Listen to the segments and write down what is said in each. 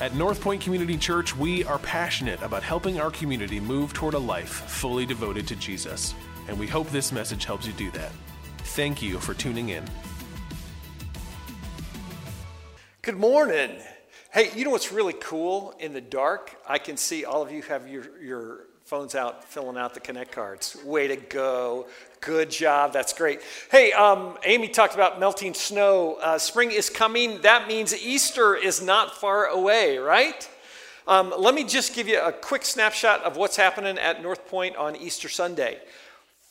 At North Point Community Church, we are passionate about helping our community move toward a life fully devoted to Jesus, and we hope this message helps you do that. Thank you for tuning in. Good morning. Hey, you know what's really cool in the dark? I can see all of you have your, your phones out filling out the Connect cards. Way to go. Good job. That's great. Hey, um, Amy talked about melting snow. Uh, spring is coming. That means Easter is not far away, right? Um, let me just give you a quick snapshot of what's happening at North Point on Easter Sunday.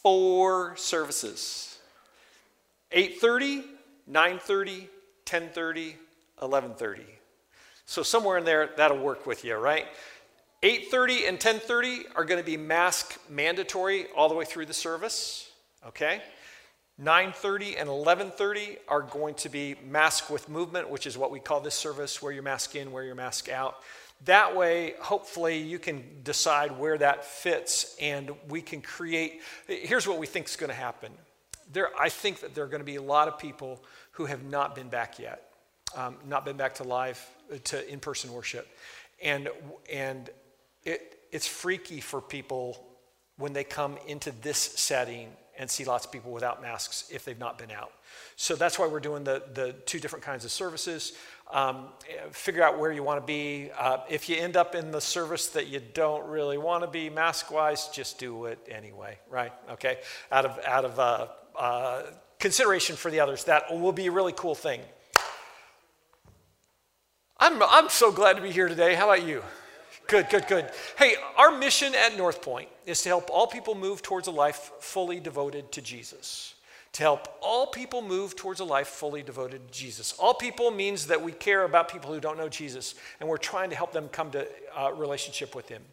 Four services. 8:30, 9:30, 10:30, 11:30. So somewhere in there that'll work with you, right? 8:30 and 10:30 are going to be mask mandatory all the way through the service okay? 9:30 and 11:30 are going to be mask with movement, which is what we call this service, wear your mask in, wear your mask out. That way, hopefully, you can decide where that fits, and we can create. Here's what we think is going to happen. There, I think that there are going to be a lot of people who have not been back yet, um, not been back to live, to in-person worship, and and it, it's freaky for people when they come into this setting and see lots of people without masks if they've not been out. So that's why we're doing the, the two different kinds of services. Um, figure out where you want to be. Uh, if you end up in the service that you don't really want to be mask wise, just do it anyway, right? Okay? Out of, out of uh, uh, consideration for the others. That will be a really cool thing. I'm, I'm so glad to be here today. How about you? Good, good, good. Hey, our mission at North Point is to help all people move towards a life fully devoted to Jesus. To help all people move towards a life fully devoted to Jesus. All people means that we care about people who don't know Jesus, and we're trying to help them come to a uh, relationship with Him.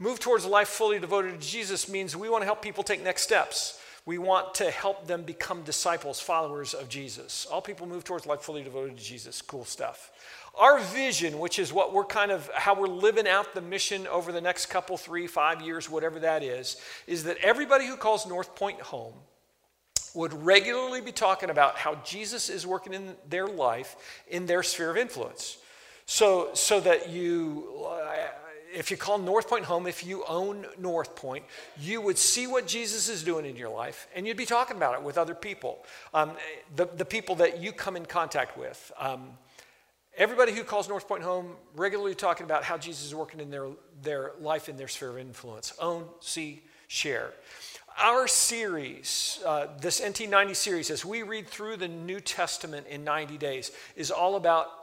Move towards a life fully devoted to Jesus means we want to help people take next steps. We want to help them become disciples, followers of Jesus. All people move towards life fully devoted to Jesus. Cool stuff. Our vision, which is what we're kind of how we're living out the mission over the next couple, three, five years, whatever that is, is that everybody who calls North Point home would regularly be talking about how Jesus is working in their life, in their sphere of influence. So, so that you, if you call North Point home, if you own North Point, you would see what Jesus is doing in your life and you'd be talking about it with other people, um, the, the people that you come in contact with. Um, Everybody who calls North Point home regularly talking about how Jesus is working in their, their life in their sphere of influence. Own, see, share. Our series, uh, this NT90 series, as we read through the New Testament in 90 days, is all about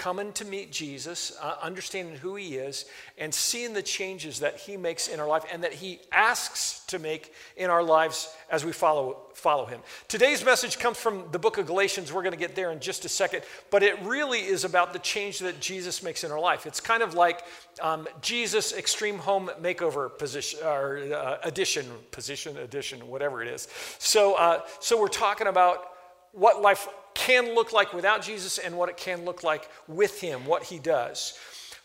coming to meet Jesus, uh, understanding who he is, and seeing the changes that he makes in our life and that he asks to make in our lives as we follow, follow him. Today's message comes from the book of Galatians. We're going to get there in just a second, but it really is about the change that Jesus makes in our life. It's kind of like um, Jesus' extreme home makeover position or uh, edition, position, edition, whatever it is. So, uh, so we're talking about what life can look like without Jesus and what it can look like with him, what he does.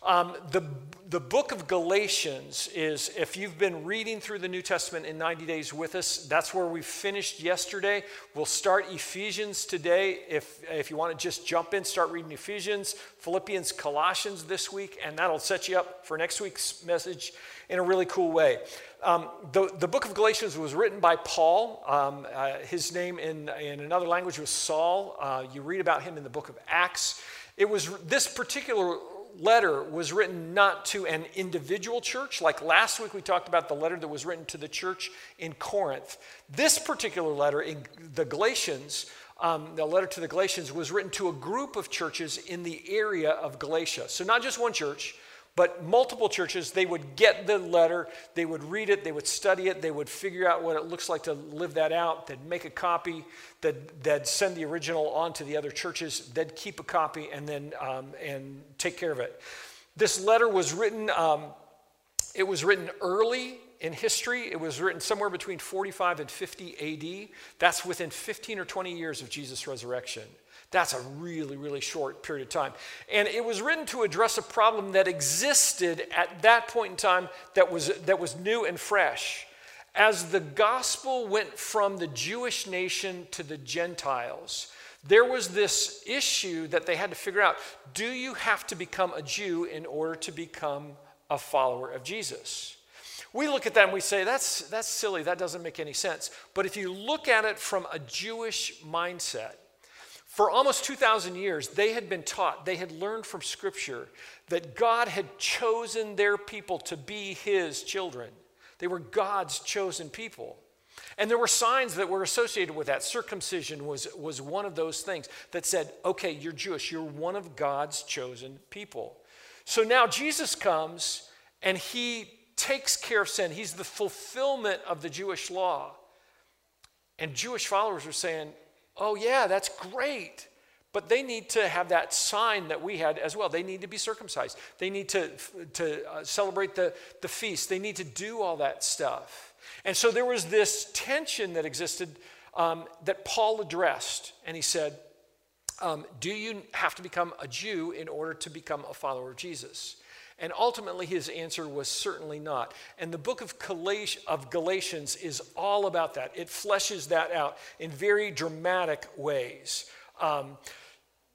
Um, the, the book of Galatians is, if you've been reading through the New Testament in 90 days with us, that's where we finished yesterday. We'll start Ephesians today. If, if you want to just jump in, start reading Ephesians, Philippians, Colossians this week, and that'll set you up for next week's message in a really cool way. Um, the, the book of Galatians was written by Paul. Um, uh, his name in, in another language was Saul. Uh, you read about him in the book of Acts. It was this particular letter was written not to an individual church, like last week we talked about the letter that was written to the church in Corinth. This particular letter in the Galatians, um, the letter to the Galatians, was written to a group of churches in the area of Galatia. So, not just one church, but multiple churches, they would get the letter, they would read it, they would study it, they would figure out what it looks like to live that out. They'd make a copy, they'd, they'd send the original on to the other churches, they'd keep a copy and then um, and take care of it. This letter was written, um, it was written early in history. It was written somewhere between 45 and 50 AD. That's within 15 or 20 years of Jesus' resurrection. That's a really, really short period of time. And it was written to address a problem that existed at that point in time that was, that was new and fresh. As the gospel went from the Jewish nation to the Gentiles, there was this issue that they had to figure out do you have to become a Jew in order to become a follower of Jesus? We look at that and we say, that's, that's silly, that doesn't make any sense. But if you look at it from a Jewish mindset, for almost 2,000 years, they had been taught, they had learned from Scripture that God had chosen their people to be His children. They were God's chosen people. And there were signs that were associated with that. Circumcision was, was one of those things that said, okay, you're Jewish, you're one of God's chosen people. So now Jesus comes and he takes care of sin. He's the fulfillment of the Jewish law. And Jewish followers are saying, oh, yeah, that's great. But they need to have that sign that we had as well. They need to be circumcised. They need to, to uh, celebrate the, the feast. They need to do all that stuff. And so there was this tension that existed um, that Paul addressed. And he said, um, Do you have to become a Jew in order to become a follower of Jesus? And ultimately, his answer was certainly not. And the book of, Galatians is all about that. It fleshes that out in very dramatic ways. Um,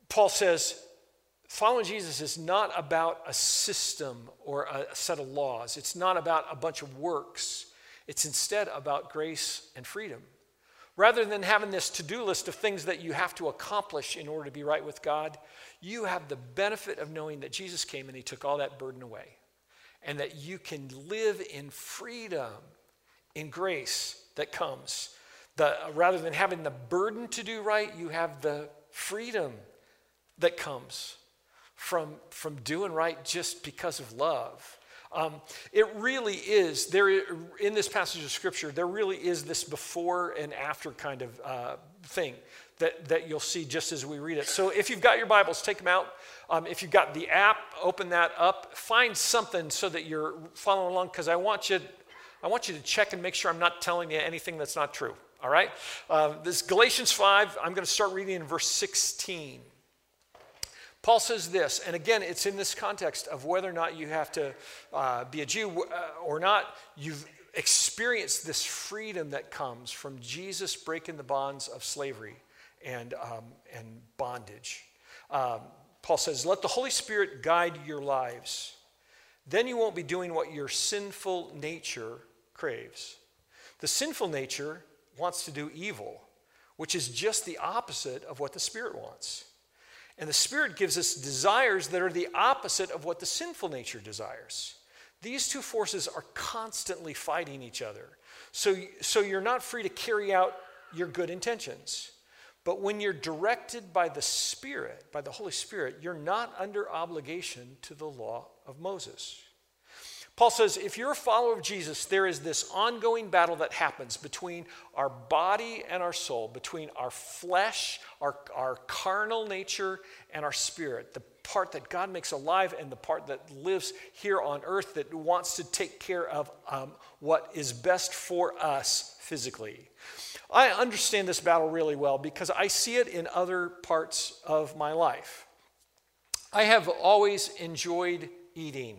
Paul says, following Jesus is not about a system or a set of laws, it's not about a bunch of works. It's instead about grace and freedom. Rather than having this to do list of things that you have to accomplish in order to be right with God, you have the benefit of knowing that Jesus came and he took all that burden away. And that you can live in freedom, in grace that comes. The, rather than having the burden to do right, you have the freedom that comes from, from doing right just because of love. Um, it really is, there, in this passage of Scripture, there really is this before and after kind of uh, thing that, that you'll see just as we read it. So if you've got your Bibles, take them out. Um, if you've got the app, open that up. Find something so that you're following along because I want you, I want you to check and make sure I'm not telling you anything that's not true. All right? Uh, this Galatians 5, I'm going to start reading in verse 16. Paul says this, and again, it's in this context of whether or not you have to uh, be a Jew uh, or not. You've experienced this freedom that comes from Jesus breaking the bonds of slavery and, um, and bondage. Um, Paul says, Let the Holy Spirit guide your lives. Then you won't be doing what your sinful nature craves. The sinful nature wants to do evil, which is just the opposite of what the Spirit wants. And the Spirit gives us desires that are the opposite of what the sinful nature desires. These two forces are constantly fighting each other. So, so you're not free to carry out your good intentions. But when you're directed by the Spirit, by the Holy Spirit, you're not under obligation to the law of Moses. Paul says if you're a follower of Jesus, there is this ongoing battle that happens between our body and our soul, between our flesh, our, our carnal nature, and our spirit. The part that God makes alive and the part that lives here on earth that wants to take care of um, what is best for us physically. I understand this battle really well because I see it in other parts of my life. I have always enjoyed eating.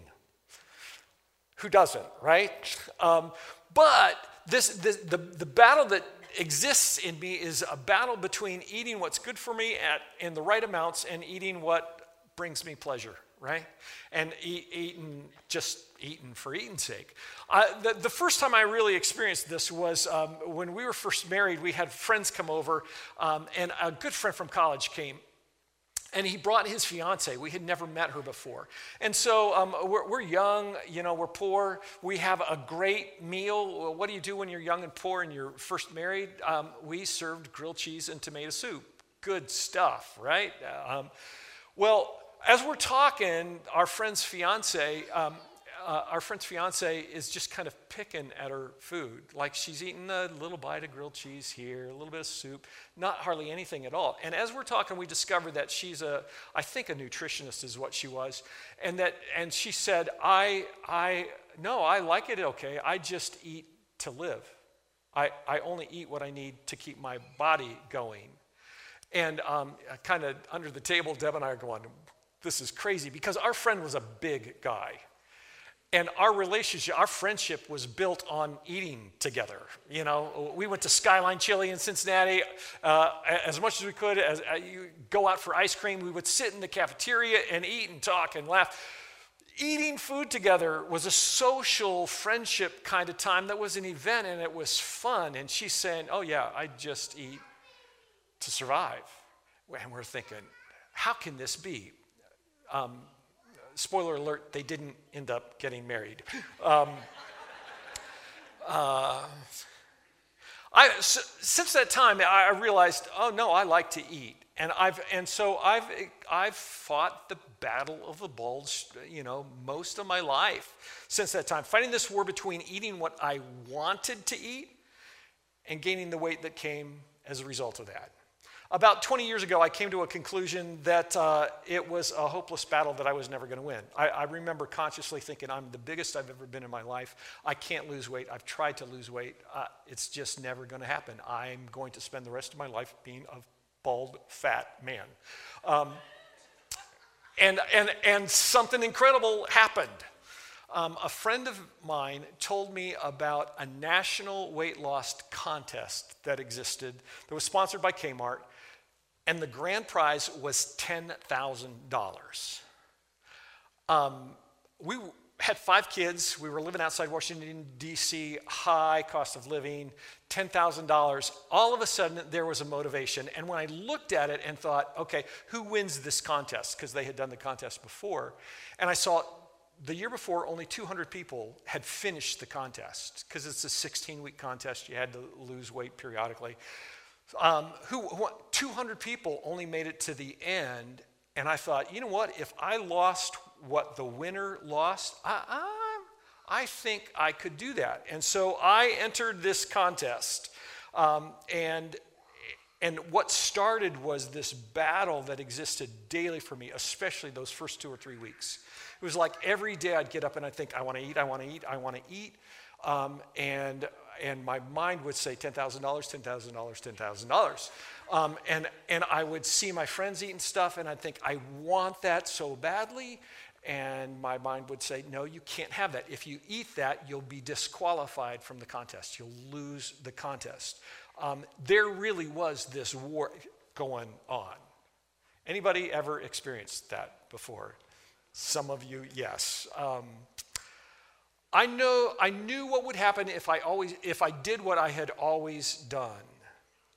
Who doesn't, right? Um, but this, this, the, the battle that exists in me is a battle between eating what's good for me at, in the right amounts and eating what brings me pleasure, right? And eat, eating, just eating for eating's sake. the, the, first time I really experienced this was um, when we were first married. We had friends come over, um, and a good friend from college came and he brought his fiance. We had never met her before. And so um, we're, we're, young, you know, we're poor. We have a great meal. What do you do when you're young and poor and you're first married? Um, we served grilled cheese and tomato soup. Good stuff, right? Um, well, as we're talking, our friend's fiance, um, uh, our friend's fiance is just kind of picking at her food. Like she's eating a little bite of grilled cheese here, a little bit of soup, not hardly anything at all. And as we're talking, we discovered that she's a, I think a nutritionist is what she was. And that, and she said, I, I, no, I like it okay. I just eat to live. I, I only eat what I need to keep my body going. And um, kind of under the table, Deb and I are going, this is crazy because our friend was a big guy. And our relationship, our friendship was built on eating together. You know, we went to Skyline Chili in Cincinnati uh, as much as we could. As uh, you go out for ice cream, we would sit in the cafeteria and eat and talk and laugh. Eating food together was a social friendship kind of time that was an event and it was fun. And she's saying, Oh, yeah, I just eat to survive. And we're thinking, How can this be? Um, spoiler alert, they didn't end up getting married. Um, uh, I, since that time, I realized, oh no, I like to eat. And, I've, and so I've, I've fought the battle of the bulge, you know, most of my life since that time, fighting this war between eating what I wanted to eat and gaining the weight that came as a result of that. About 20 years ago, I came to a conclusion that uh, it was a hopeless battle that I was never going to win. I, I, remember consciously thinking, I'm the biggest I've ever been in my life. I can't lose weight. I've tried to lose weight. Uh, it's just never going to happen. I'm going to spend the rest of my life being a bald, fat man. Um, and, and, and something incredible happened. Um, a friend of mine told me about a national weight loss contest that existed that was sponsored by Kmart and the grand prize was $10,000. Um, we had five kids. We were living outside Washington, D.C., high cost of living, $10,000. All of a sudden, there was a motivation. And when I looked at it and thought, okay, who wins this contest? Because they had done the contest before. And I saw the year before, only 200 people had finished the contest because it's a 16 week contest. You had to lose weight periodically um, who, who, 200 people only made it to the end. And I thought, you know what? If I lost what the winner lost, I, I, I think I could do that. And so I entered this contest. Um, and, and what started was this battle that existed daily for me, especially those first two or three weeks. It was like every day I'd get up and I'd think, I want to eat, I want to eat, I want to eat. Um, and and my mind would say $10,000, $10,000, $10,000. Um, and, and I would see my friends eating stuff, and I'd think, I want that so badly. And my mind would say, No, you can't have that. If you eat that, you'll be disqualified from the contest. You'll lose the contest. Um, there really was this war going on. Anybody ever experienced that before? Some of you, yes. Um, I know I knew what would happen if I always if I did what I had always done.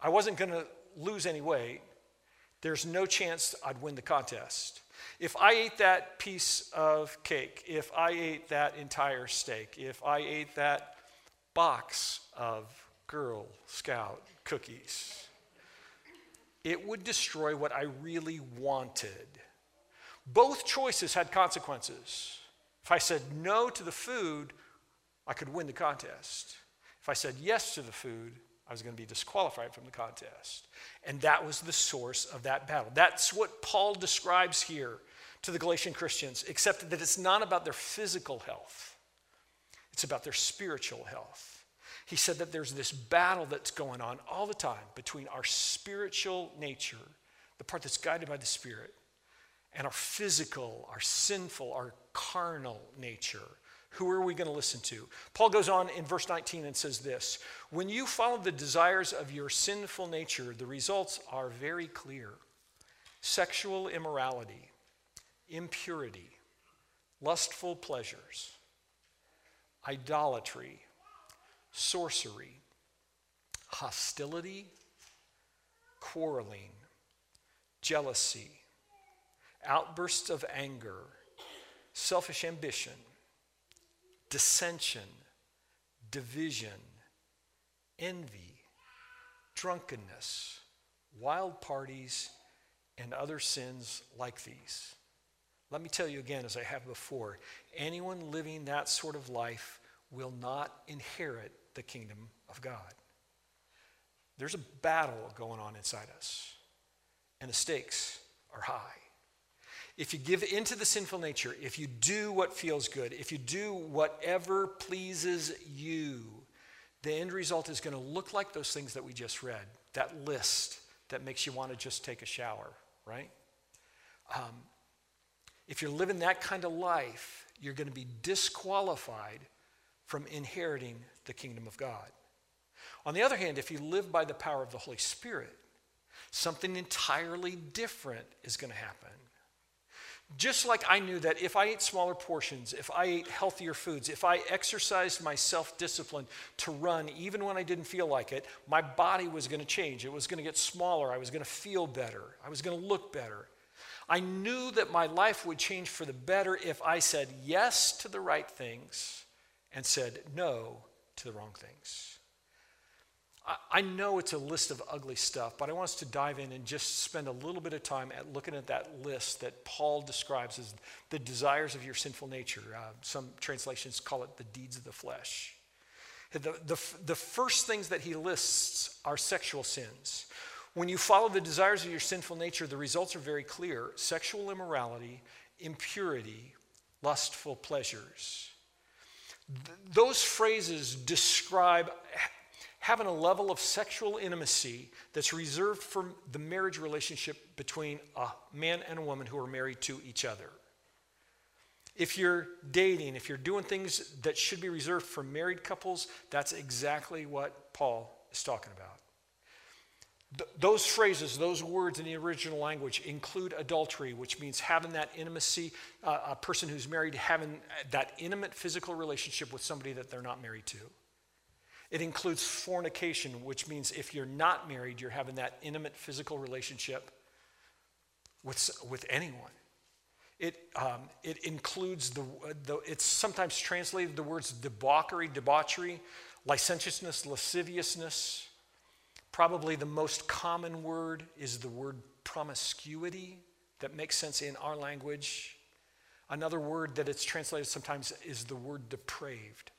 I wasn't going to lose any weight. There's no chance I'd win the contest. If I ate that piece of cake, if I ate that entire steak, if I ate that box of Girl Scout cookies, it would destroy what I really wanted. Both choices had consequences. If I said no to the food, I could win the contest. If I said yes to the food, I was going to be disqualified from the contest. And that was the source of that battle. That's what Paul describes here to the Galatian Christians, except that it's not about their physical health, it's about their spiritual health. He said that there's this battle that's going on all the time between our spiritual nature, the part that's guided by the Spirit, and our physical, our sinful, our carnal nature. Who are we going to listen to? Paul goes on in verse 19 and says this When you follow the desires of your sinful nature, the results are very clear sexual immorality, impurity, lustful pleasures, idolatry, sorcery, hostility, quarreling, jealousy outbursts of anger, selfish ambition, dissension, division, envy, drunkenness, wild parties, and other sins like these. Let me tell you again, as I have before anyone living that sort of life will not inherit the kingdom of God. There's a battle going on inside us, and the stakes are high. If you give into the sinful nature, if you do what feels good, if you do whatever pleases you, the end result is going to look like those things that we just read that list that makes you want to just take a shower, right? Um, if you're living that kind of life, you're going to be disqualified from inheriting the kingdom of God. On the other hand, if you live by the power of the Holy Spirit, something entirely different is going to happen. Just like I knew that if I ate smaller portions, if I ate healthier foods, if I exercised my self discipline to run even when I didn't feel like it, my body was going to change. It was going to get smaller. I was going to feel better. I was going to look better. I knew that my life would change for the better if I said yes to the right things and said no to the wrong things. I know it's a list of ugly stuff, but I want us to dive in and just spend a little bit of time at looking at that list that Paul describes as the desires of your sinful nature. Uh, some translations call it the deeds of the flesh. The, the, the first things that he lists are sexual sins. When you follow the desires of your sinful nature, the results are very clear sexual immorality, impurity, lustful pleasures. Th- those phrases describe having a level of sexual intimacy that's reserved for the marriage relationship between a man and a woman who are married to each other. If you're dating, if you're doing things that should be reserved for married couples, that's exactly what Paul is talking about. Th- those phrases, those words in the original language include adultery, which means having that intimacy, uh, a person who's married having that intimate physical relationship with somebody that they're not married to. It includes fornication, which means if you're not married, you're having that intimate physical relationship with, with anyone. It, um, it includes the, the, it's sometimes translated the words debauchery, debauchery, licentiousness, lasciviousness. Probably the most common word is the word promiscuity that makes sense in our language. Another word that it's translated sometimes is the word depraved.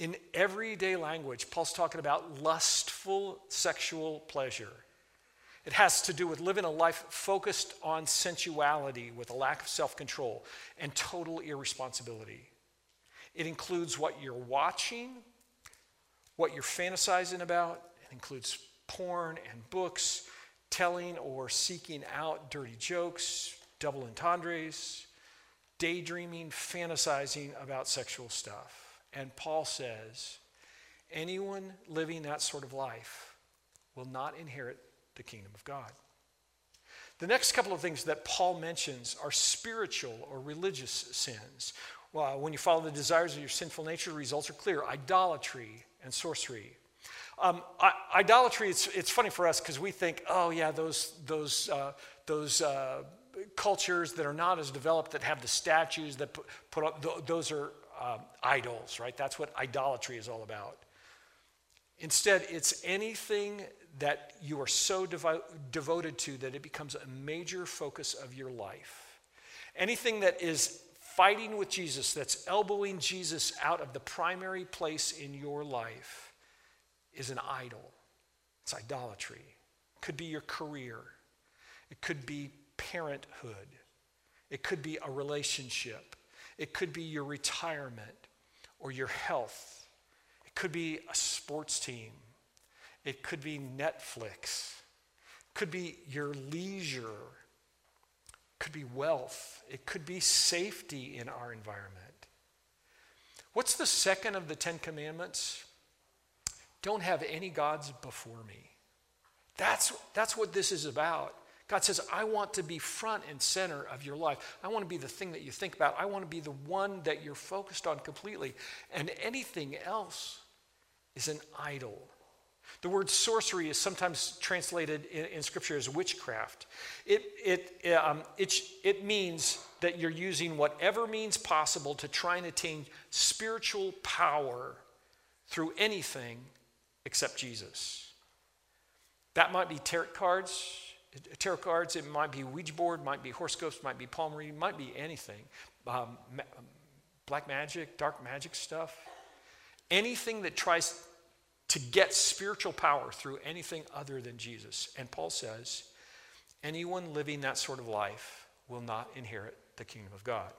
In everyday language, Paul's talking about lustful sexual pleasure. It has to do with living a life focused on sensuality with a lack of self control and total irresponsibility. It includes what you're watching, what you're fantasizing about. It includes porn and books, telling or seeking out dirty jokes, double entendres, daydreaming, fantasizing about sexual stuff. And Paul says, anyone living that sort of life will not inherit the kingdom of God. The next couple of things that Paul mentions are spiritual or religious sins. Well, when you follow the desires of your sinful nature, the results are clear idolatry and sorcery. Um, I, idolatry, it's, it's funny for us because we think, oh, yeah, those, those, uh, those uh, cultures that are not as developed that have the statues that put, put up, those are um, idols, right? That's what idolatry is all about. Instead, it's anything that you are so devo- devoted to that it becomes a major focus of your life. Anything that is fighting with Jesus, that's elbowing Jesus out of the primary place in your life, is an idol. It's idolatry. It could be your career, it could be parenthood, it could be a relationship, it could be your retirement or your health. It could be a sports team. It could be Netflix. It could be your leisure. It could be wealth. It could be safety in our environment. What's the second of the Ten Commandments? Don't have any gods before me. That's, that's what this is about. God says, I want to be front and center of your life. I want to be the thing that you think about. I want to be the one that you're focused on completely. And anything else is an idol. The word sorcery is sometimes translated in, in Scripture as witchcraft. It, it, um, it, it means that you're using whatever means possible to try and attain spiritual power through anything except Jesus. That might be tarot cards tarot cards, it might be Ouija board, might be horoscopes, might be palm reading, might be anything. Um, ma- black magic, dark magic stuff. Anything that tries to get spiritual power through anything other than Jesus. And Paul says, anyone living that sort of life will not inherit the kingdom of God.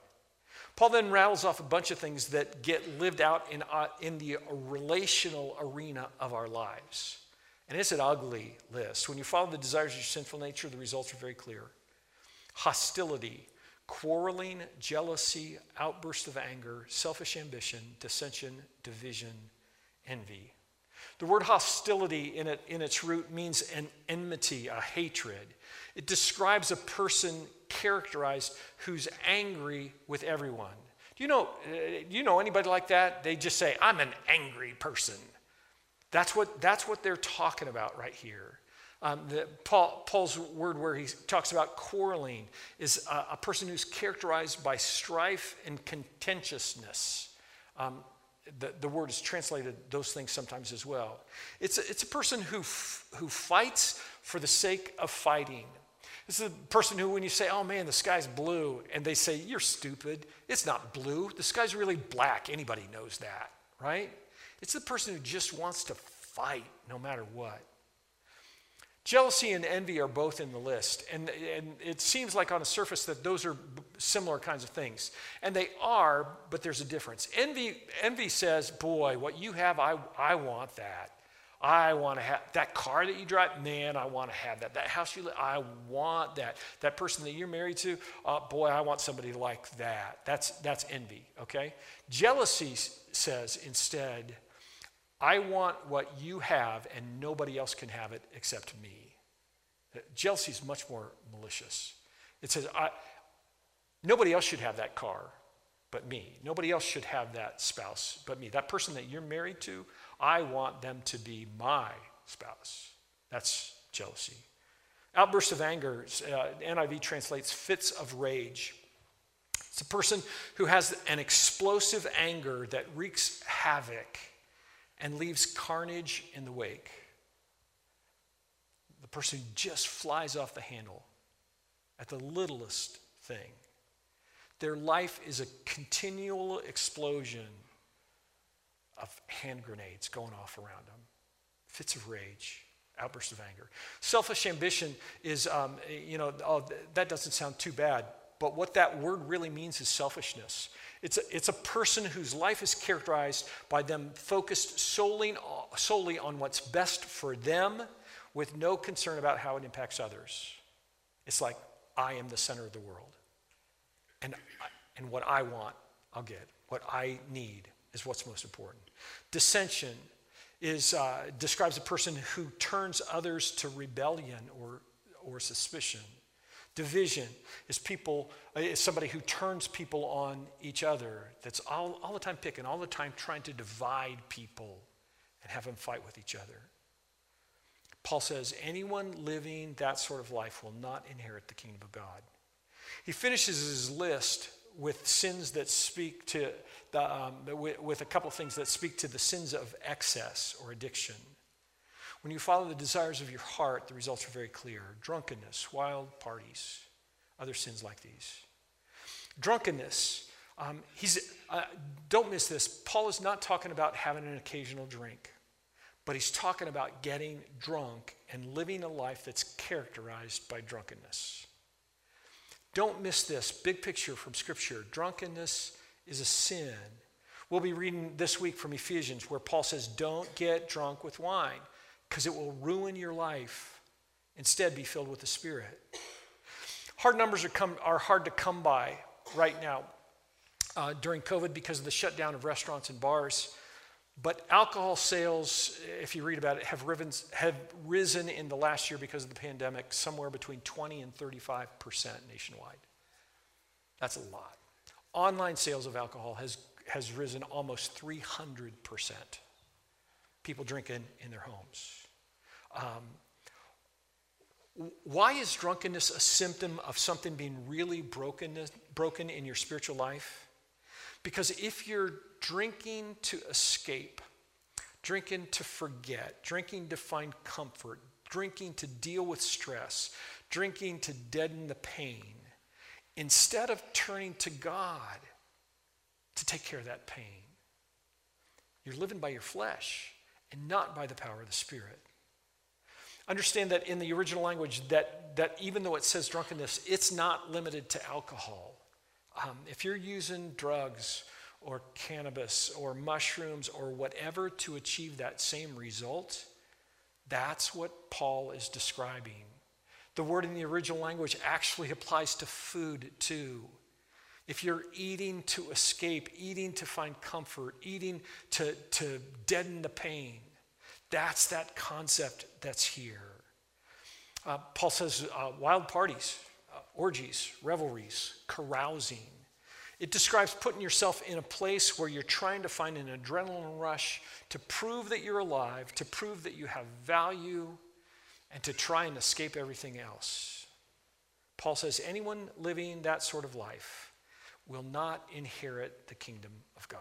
Paul then rattles off a bunch of things that get lived out in, uh, in the relational arena of our lives. And it's an ugly list. When you follow the desires of your sinful nature, the results are very clear hostility, quarreling, jealousy, outburst of anger, selfish ambition, dissension, division, envy. The word hostility in, it, in its root means an enmity, a hatred. It describes a person characterized who's angry with everyone. Do you know, uh, do you know anybody like that? They just say, I'm an angry person. That's what, that's what they're talking about right here. Um, the, Paul, Paul's word where he talks about quarreling is a, a person who's characterized by strife and contentiousness. Um, the, the word is translated those things sometimes as well. It's a, it's a person who, f- who fights for the sake of fighting. This is a person who, when you say, oh man, the sky's blue, and they say, you're stupid, it's not blue, the sky's really black. Anybody knows that, right? It's the person who just wants to fight no matter what. Jealousy and envy are both in the list. And, and it seems like on a surface that those are similar kinds of things. And they are, but there's a difference. Envy, envy says, Boy, what you have, I, I want that. I want to have that car that you drive, man, I want to have that. That house you live, I want that. That person that you're married to, uh, boy, I want somebody like that. That's, that's envy, okay? Jealousy says instead, I want what you have, and nobody else can have it except me. Jealousy is much more malicious. It says, I, nobody else should have that car but me. Nobody else should have that spouse but me. That person that you're married to, I want them to be my spouse. That's jealousy. Outbursts of anger, uh, NIV translates fits of rage. It's a person who has an explosive anger that wreaks havoc and leaves carnage in the wake. The person just flies off the handle at the littlest thing. Their life is a continual explosion of hand grenades going off around them, fits of rage, outbursts of anger. Selfish ambition is, um, you know, oh, that doesn't sound too bad, but what that word really means is selfishness. It's a, it's a person whose life is characterized by them focused solely, solely on what's best for them with no concern about how it impacts others. It's like, I am the center of the world. And, and what I want, I'll get. What I need is what's most important. Dissension is, uh, describes a person who turns others to rebellion or, or suspicion. Division is people uh, is somebody who turns people on each other. That's all, all the time picking, all the time trying to divide people and have them fight with each other. Paul says anyone living that sort of life will not inherit the kingdom of God. He finishes his list with sins that speak to the, um, with, with a couple of things that speak to the sins of excess or addiction. When you follow the desires of your heart, the results are very clear drunkenness, wild parties, other sins like these. Drunkenness, um, he's, uh, don't miss this. Paul is not talking about having an occasional drink, but he's talking about getting drunk and living a life that's characterized by drunkenness. Don't miss this big picture from Scripture. Drunkenness is a sin. We'll be reading this week from Ephesians where Paul says, Don't get drunk with wine because it will ruin your life. Instead, be filled with the Spirit. Hard numbers are, come, are hard to come by right now uh, during COVID because of the shutdown of restaurants and bars. But alcohol sales, if you read about it, have, risen, have risen in the last year because of the pandemic somewhere between 20 and 35 percent nationwide. That's a lot. Online sales of alcohol has, has risen almost 300 percent. People drinking in their homes. Um, why is drunkenness a symptom of something being really broken, broken in your spiritual life? Because if you're drinking to escape, drinking to forget, drinking to find comfort, drinking to deal with stress, drinking to deaden the pain, instead of turning to God to take care of that pain, you're living by your flesh and not by the power of the Spirit. Understand that in the original language, that, that even though it says drunkenness, it's not limited to alcohol. Um, if you're using drugs or cannabis or mushrooms or whatever to achieve that same result, that's what Paul is describing. The word in the original language actually applies to food too. If you're eating to escape, eating to find comfort, eating to, to deaden the pain, that's that concept that's here. Uh, Paul says uh, wild parties, uh, orgies, revelries, carousing. It describes putting yourself in a place where you're trying to find an adrenaline rush to prove that you're alive, to prove that you have value, and to try and escape everything else. Paul says anyone living that sort of life will not inherit the kingdom of God.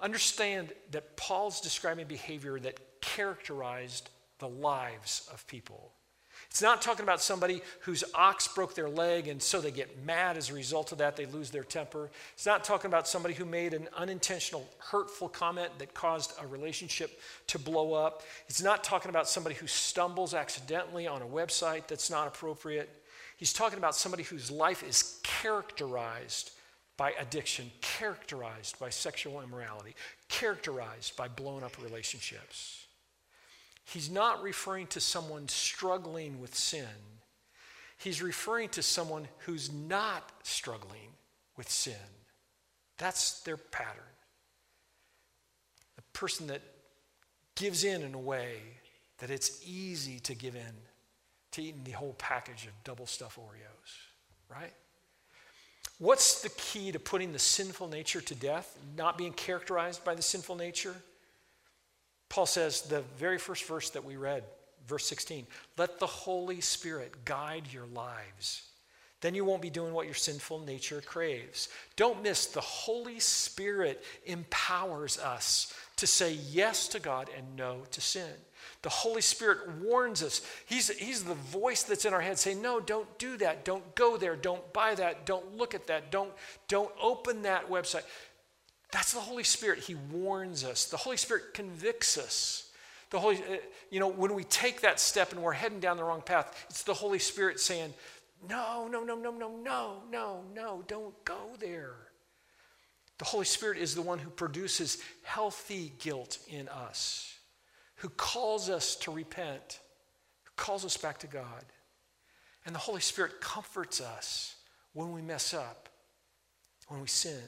Understand that Paul's describing behavior that characterized the lives of people. It's not talking about somebody whose ox broke their leg and so they get mad as a result of that, they lose their temper. It's not talking about somebody who made an unintentional, hurtful comment that caused a relationship to blow up. It's not talking about somebody who stumbles accidentally on a website that's not appropriate. He's talking about somebody whose life is characterized by addiction, characterized by sexual immorality, characterized by blown up relationships. He's not referring to someone struggling with sin. He's referring to someone who's not struggling with sin. That's their pattern. The person that gives in in a way that it's easy to give in to eating the whole package of double stuffed Oreos, right? What's the key to putting the sinful nature to death, not being characterized by the sinful nature? Paul says, the very first verse that we read, verse 16, let the Holy Spirit guide your lives. Then you won't be doing what your sinful nature craves. Don't miss, the Holy Spirit empowers us to say yes to God and no to sin. The Holy Spirit warns us. He's, he's the voice that's in our head saying, No, don't do that. Don't go there. Don't buy that. Don't look at that. Don't, don't open that website. That's the Holy Spirit. He warns us. The Holy Spirit convicts us. The Holy, uh, you know, when we take that step and we're heading down the wrong path, it's the Holy Spirit saying, No, no, no, no, no, no, no, no, don't go there. The Holy Spirit is the one who produces healthy guilt in us who calls us to repent, who calls us back to God. And the Holy Spirit comforts us when we mess up, when we sin.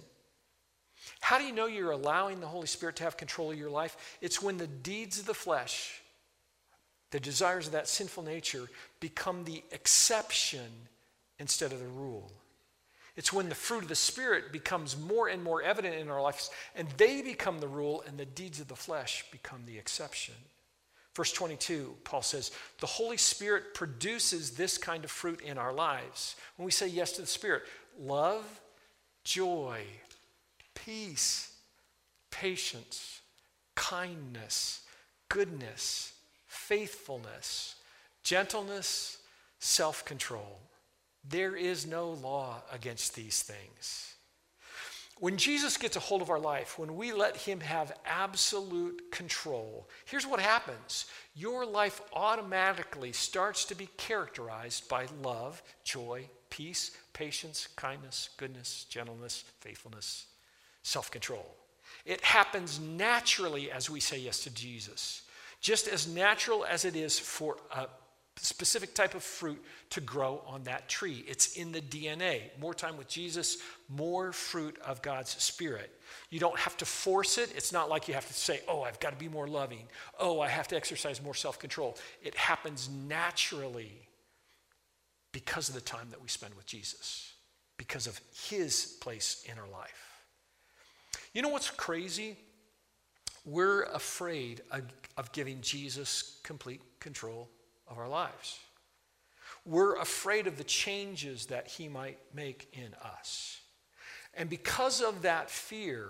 How do you know you're allowing the Holy Spirit to have control of your life? It's when the deeds of the flesh, the desires of that sinful nature, become the exception instead of the rule. It's when the fruit of the Spirit becomes more and more evident in our lives, and they become the rule, and the deeds of the flesh become the exception. Verse 22, Paul says, The Holy Spirit produces this kind of fruit in our lives. When we say yes to the Spirit, love, joy, peace, patience, kindness, goodness, faithfulness, gentleness, self control. There is no law against these things. When Jesus gets a hold of our life, when we let Him have absolute control, here's what happens your life automatically starts to be characterized by love, joy, peace, patience, kindness, goodness, gentleness, faithfulness, self control. It happens naturally as we say yes to Jesus, just as natural as it is for a specific type of fruit to grow on that tree. It's in the DNA. More time with Jesus, more fruit of God's Spirit. You don't have to force it. It's not like you have to say, oh, I've got to be more loving. Oh, I have to exercise more self control. It happens naturally because of the time that we spend with Jesus, because of his place in our life. You know what's crazy? We're afraid of, of giving Jesus complete control of our lives. We're afraid of the changes that he might make in us. And because of that fear,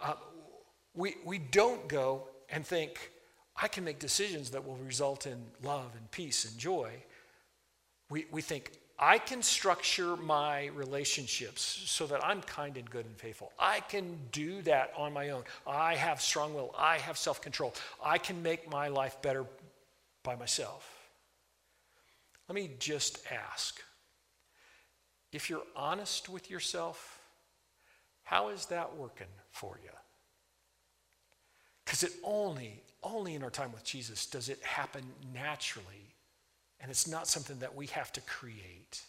uh, we, we don't go and think, I can make decisions that will result in love and peace and joy. We, we think, I can structure my relationships so that I'm kind and good and faithful. I can do that on my own. I have strong will. I have self control. I can make my life better by myself. Let me just ask if you're honest with yourself, how is that working for you? Because it only, only in our time with Jesus does it happen naturally, and it's not something that we have to create.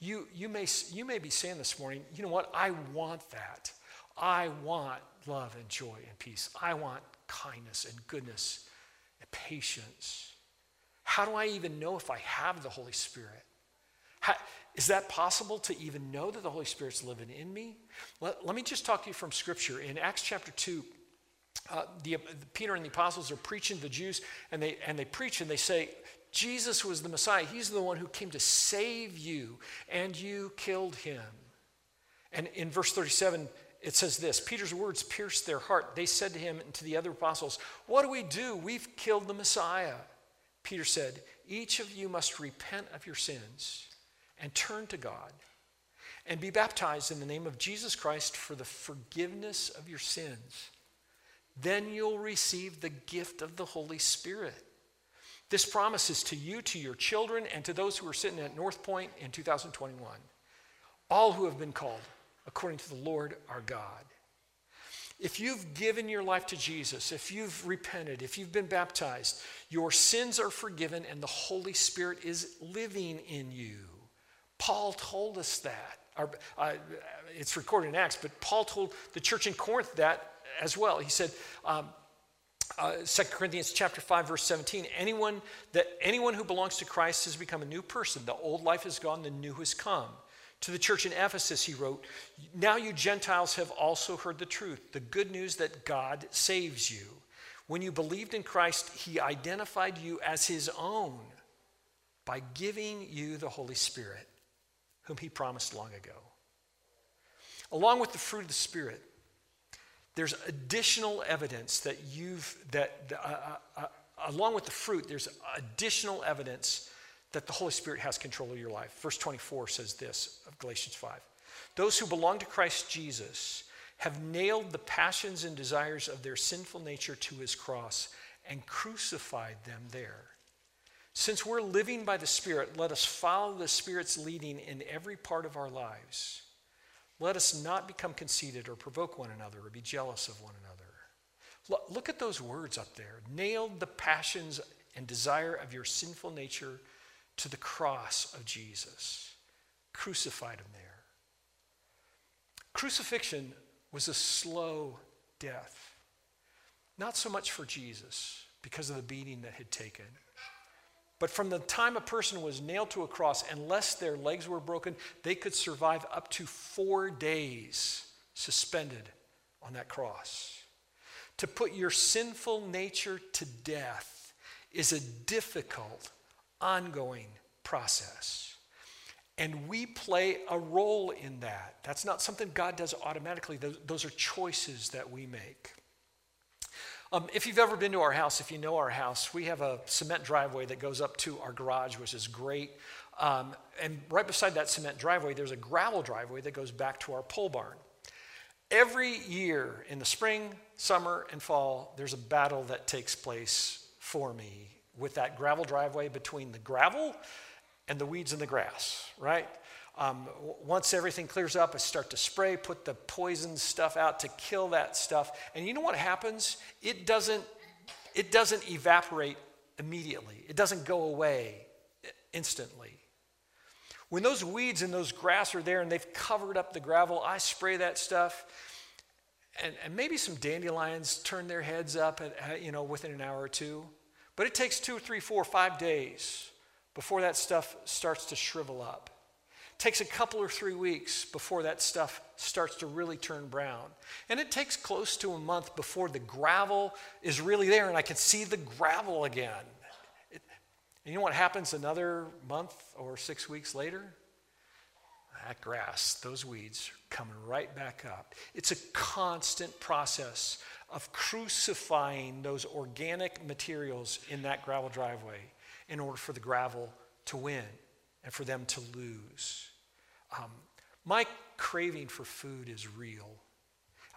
You, you, may, you may be saying this morning, you know what? I want that. I want love and joy and peace. I want kindness and goodness and patience. How do I even know if I have the Holy Spirit? How, is that possible to even know that the Holy Spirit's living in me? Let, let me just talk to you from Scripture. In Acts chapter 2, uh, the, Peter and the apostles are preaching to the Jews, and they, and they preach and they say, Jesus was the Messiah. He's the one who came to save you, and you killed him. And in verse 37, it says this Peter's words pierced their heart. They said to him and to the other apostles, What do we do? We've killed the Messiah. Peter said, Each of you must repent of your sins and turn to God and be baptized in the name of Jesus Christ for the forgiveness of your sins. Then you'll receive the gift of the Holy Spirit. This promise is to you, to your children, and to those who are sitting at North Point in 2021. All who have been called according to the Lord our God. If you've given your life to Jesus, if you've repented, if you've been baptized, your sins are forgiven and the Holy Spirit is living in you. Paul told us that. Our, uh, it's recorded in Acts, but Paul told the church in Corinth that as well. He said, um, uh, 2 Corinthians chapter 5, verse 17, anyone that anyone who belongs to Christ has become a new person. The old life is gone, the new has come. To the church in Ephesus, he wrote, Now you Gentiles have also heard the truth, the good news that God saves you. When you believed in Christ, he identified you as his own by giving you the Holy Spirit, whom he promised long ago. Along with the fruit of the Spirit, there's additional evidence that you've, that, uh, uh, uh, along with the fruit, there's additional evidence that the Holy Spirit has control of your life. Verse 24 says this of Galatians 5 Those who belong to Christ Jesus have nailed the passions and desires of their sinful nature to his cross and crucified them there. Since we're living by the Spirit, let us follow the Spirit's leading in every part of our lives. Let us not become conceited or provoke one another or be jealous of one another. Look at those words up there. Nailed the passions and desire of your sinful nature to the cross of Jesus, crucified him there. Crucifixion was a slow death, not so much for Jesus because of the beating that had taken. But from the time a person was nailed to a cross, unless their legs were broken, they could survive up to four days suspended on that cross. To put your sinful nature to death is a difficult ongoing process. And we play a role in that. That's not something God does automatically, those, are choices that we make. Um, if you've ever been to our house, if you know our house, we have a cement driveway that goes up to our garage, which is great. Um, and right beside that cement driveway, there's a gravel driveway that goes back to our pole barn. Every year in the spring, summer, and fall, there's a battle that takes place for me with that gravel driveway between the gravel and the weeds and the grass, right? Um, once everything clears up, I start to spray, put the poison stuff out to kill that stuff. And you know what happens? It doesn't, it doesn't evaporate immediately, it doesn't go away instantly. When those weeds and those grass are there and they've covered up the gravel, I spray that stuff. And, and maybe some dandelions turn their heads up at, you know, within an hour or two. But it takes two, three, four, five days before that stuff starts to shrivel up. It takes a couple or three weeks before that stuff starts to really turn brown. And it takes close to a month before the gravel is really there and I can see the gravel again. It, and you know what happens another month or six weeks later? That grass, those weeds, coming right back up. It's a constant process of crucifying those organic materials in that gravel driveway in order for the gravel to win and for them to lose. Um, my craving for food is real.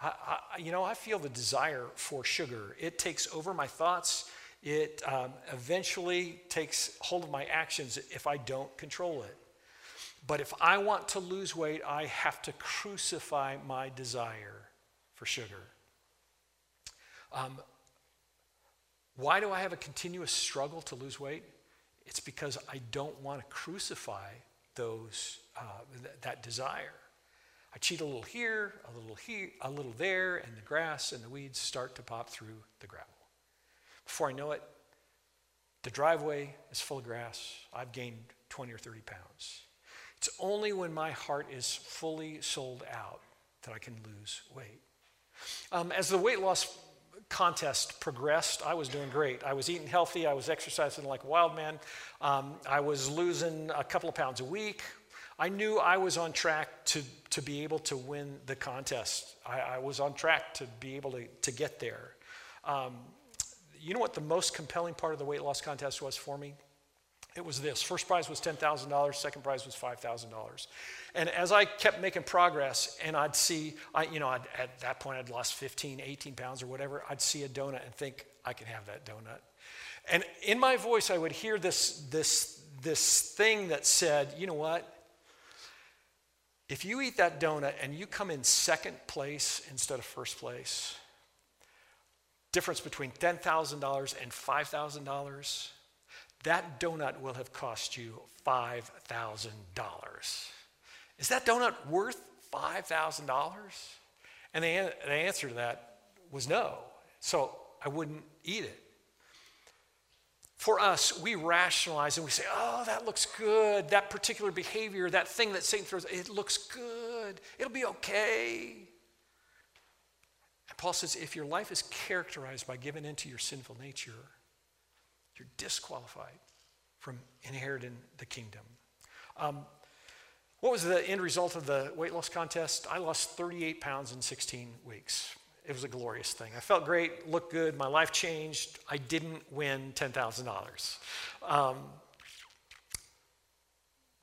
I, I, you know, I feel the desire for sugar. It takes over my thoughts. It um, eventually takes hold of my actions if I don't control it. But if I want to lose weight, I have to crucify my desire for sugar. Um, why do I have a continuous struggle to lose weight? It's because I don't want to crucify those, uh, th- that desire. I cheat a little here, a little here, a little there, and the grass and the weeds start to pop through the gravel. Before I know it, the driveway is full of grass. I've gained 20 or 30 pounds. It's only when my heart is fully sold out that I can lose weight. Um, as the weight loss contest progressed, I was doing great. I was eating healthy, I was exercising like a wild man, um, I was losing a couple of pounds a week. I knew I was on track to, to be able to win the contest. I, I was on track to be able to, to get there. Um, you know what the most compelling part of the weight loss contest was for me? It was this. First prize was $10,000, second prize was $5,000. And as I kept making progress and I'd see, I, you know, I'd, at that point I'd lost 15, 18 pounds or whatever, I'd see a donut and think, I can have that donut. And in my voice, I would hear this, this, this thing that said, you know what? If you eat that donut and you come in second place instead of first place, difference between $10,000 and $5,000, that donut will have cost you $5,000. Is that donut worth $5,000? And the, the answer to that was no. So I wouldn't eat it. For us, we rationalize and we say, oh, that looks good. That particular behavior, that thing that Satan throws, it looks good. It'll be okay. And Paul says, if your life is characterized by giving into your sinful nature, you're disqualified from inheriting the kingdom. Um, what was the end result of the weight loss contest? I lost 38 pounds in 16 weeks. It was a glorious thing. I felt great, looked good, my life changed. I didn't win $10,000. Um,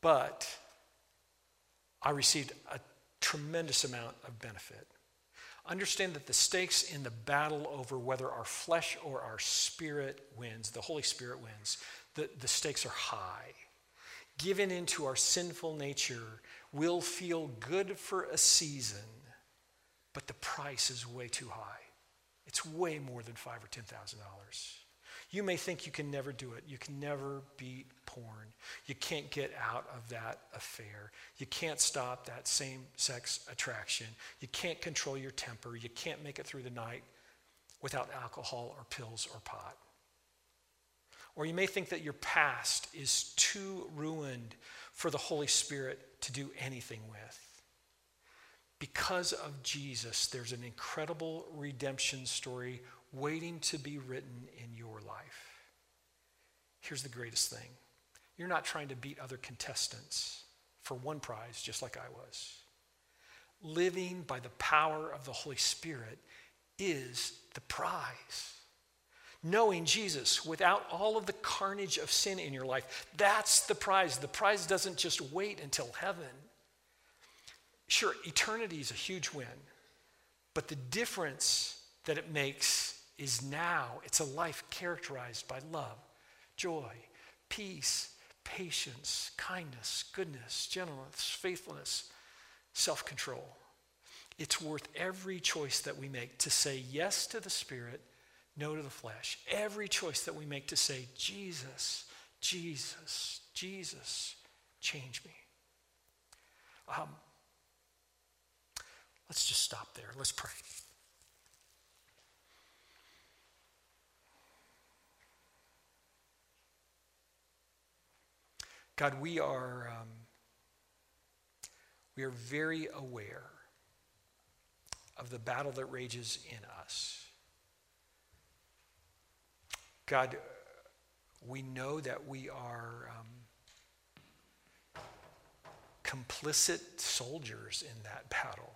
but I received a tremendous amount of benefit. Understand that the stakes in the battle over whether our flesh or our spirit wins, the Holy Spirit wins, the, the stakes are high. Given into our sinful nature will feel good for a season, but the price is way too high. It's way more than five or ten thousand dollars. You may think you can never do it. You can never beat porn. You can't get out of that affair. You can't stop that same sex attraction. You can't control your temper. You can't make it through the night without alcohol or pills or pot. Or you may think that your past is too ruined for the Holy Spirit to do anything with. Because of Jesus, there's an incredible redemption story waiting to be written in your life. Here's the greatest thing you're not trying to beat other contestants for one prize, just like I was. Living by the power of the Holy Spirit is the prize. Knowing Jesus without all of the carnage of sin in your life, that's the prize. The prize doesn't just wait until heaven. Sure, eternity is a huge win, but the difference that it makes is now. It's a life characterized by love, joy, peace, patience, kindness, goodness, gentleness, faithfulness, self control. It's worth every choice that we make to say yes to the Spirit, no to the flesh. Every choice that we make to say, Jesus, Jesus, Jesus, change me. Um, let's just stop there. Let's pray. God, we are, um, we are very aware of the battle that rages in us. God, we know that we are um, complicit soldiers in that battle,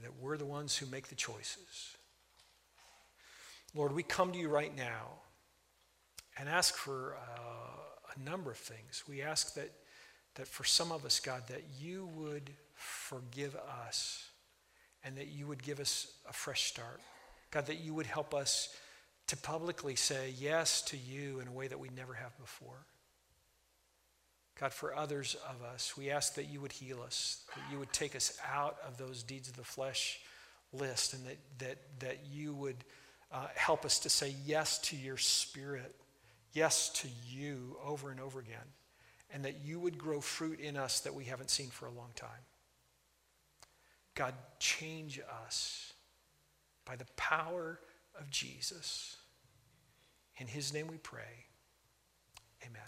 that we're the ones who make the choices. Lord, we come to you right now and ask for. Uh, a number of things. We ask that, that for some of us, God, that you would forgive us and that you would give us a fresh start. God, that you would help us to publicly say yes to you in a way that we never have before. God, for others of us, we ask that you would heal us, that you would take us out of those deeds of the flesh list, and that, that, that you would uh, help us to say yes to your spirit yes to you over and over again. and that you would grow fruit in us that we haven't seen for a long time. God, change us by the power of Jesus. In his name we pray. Amen.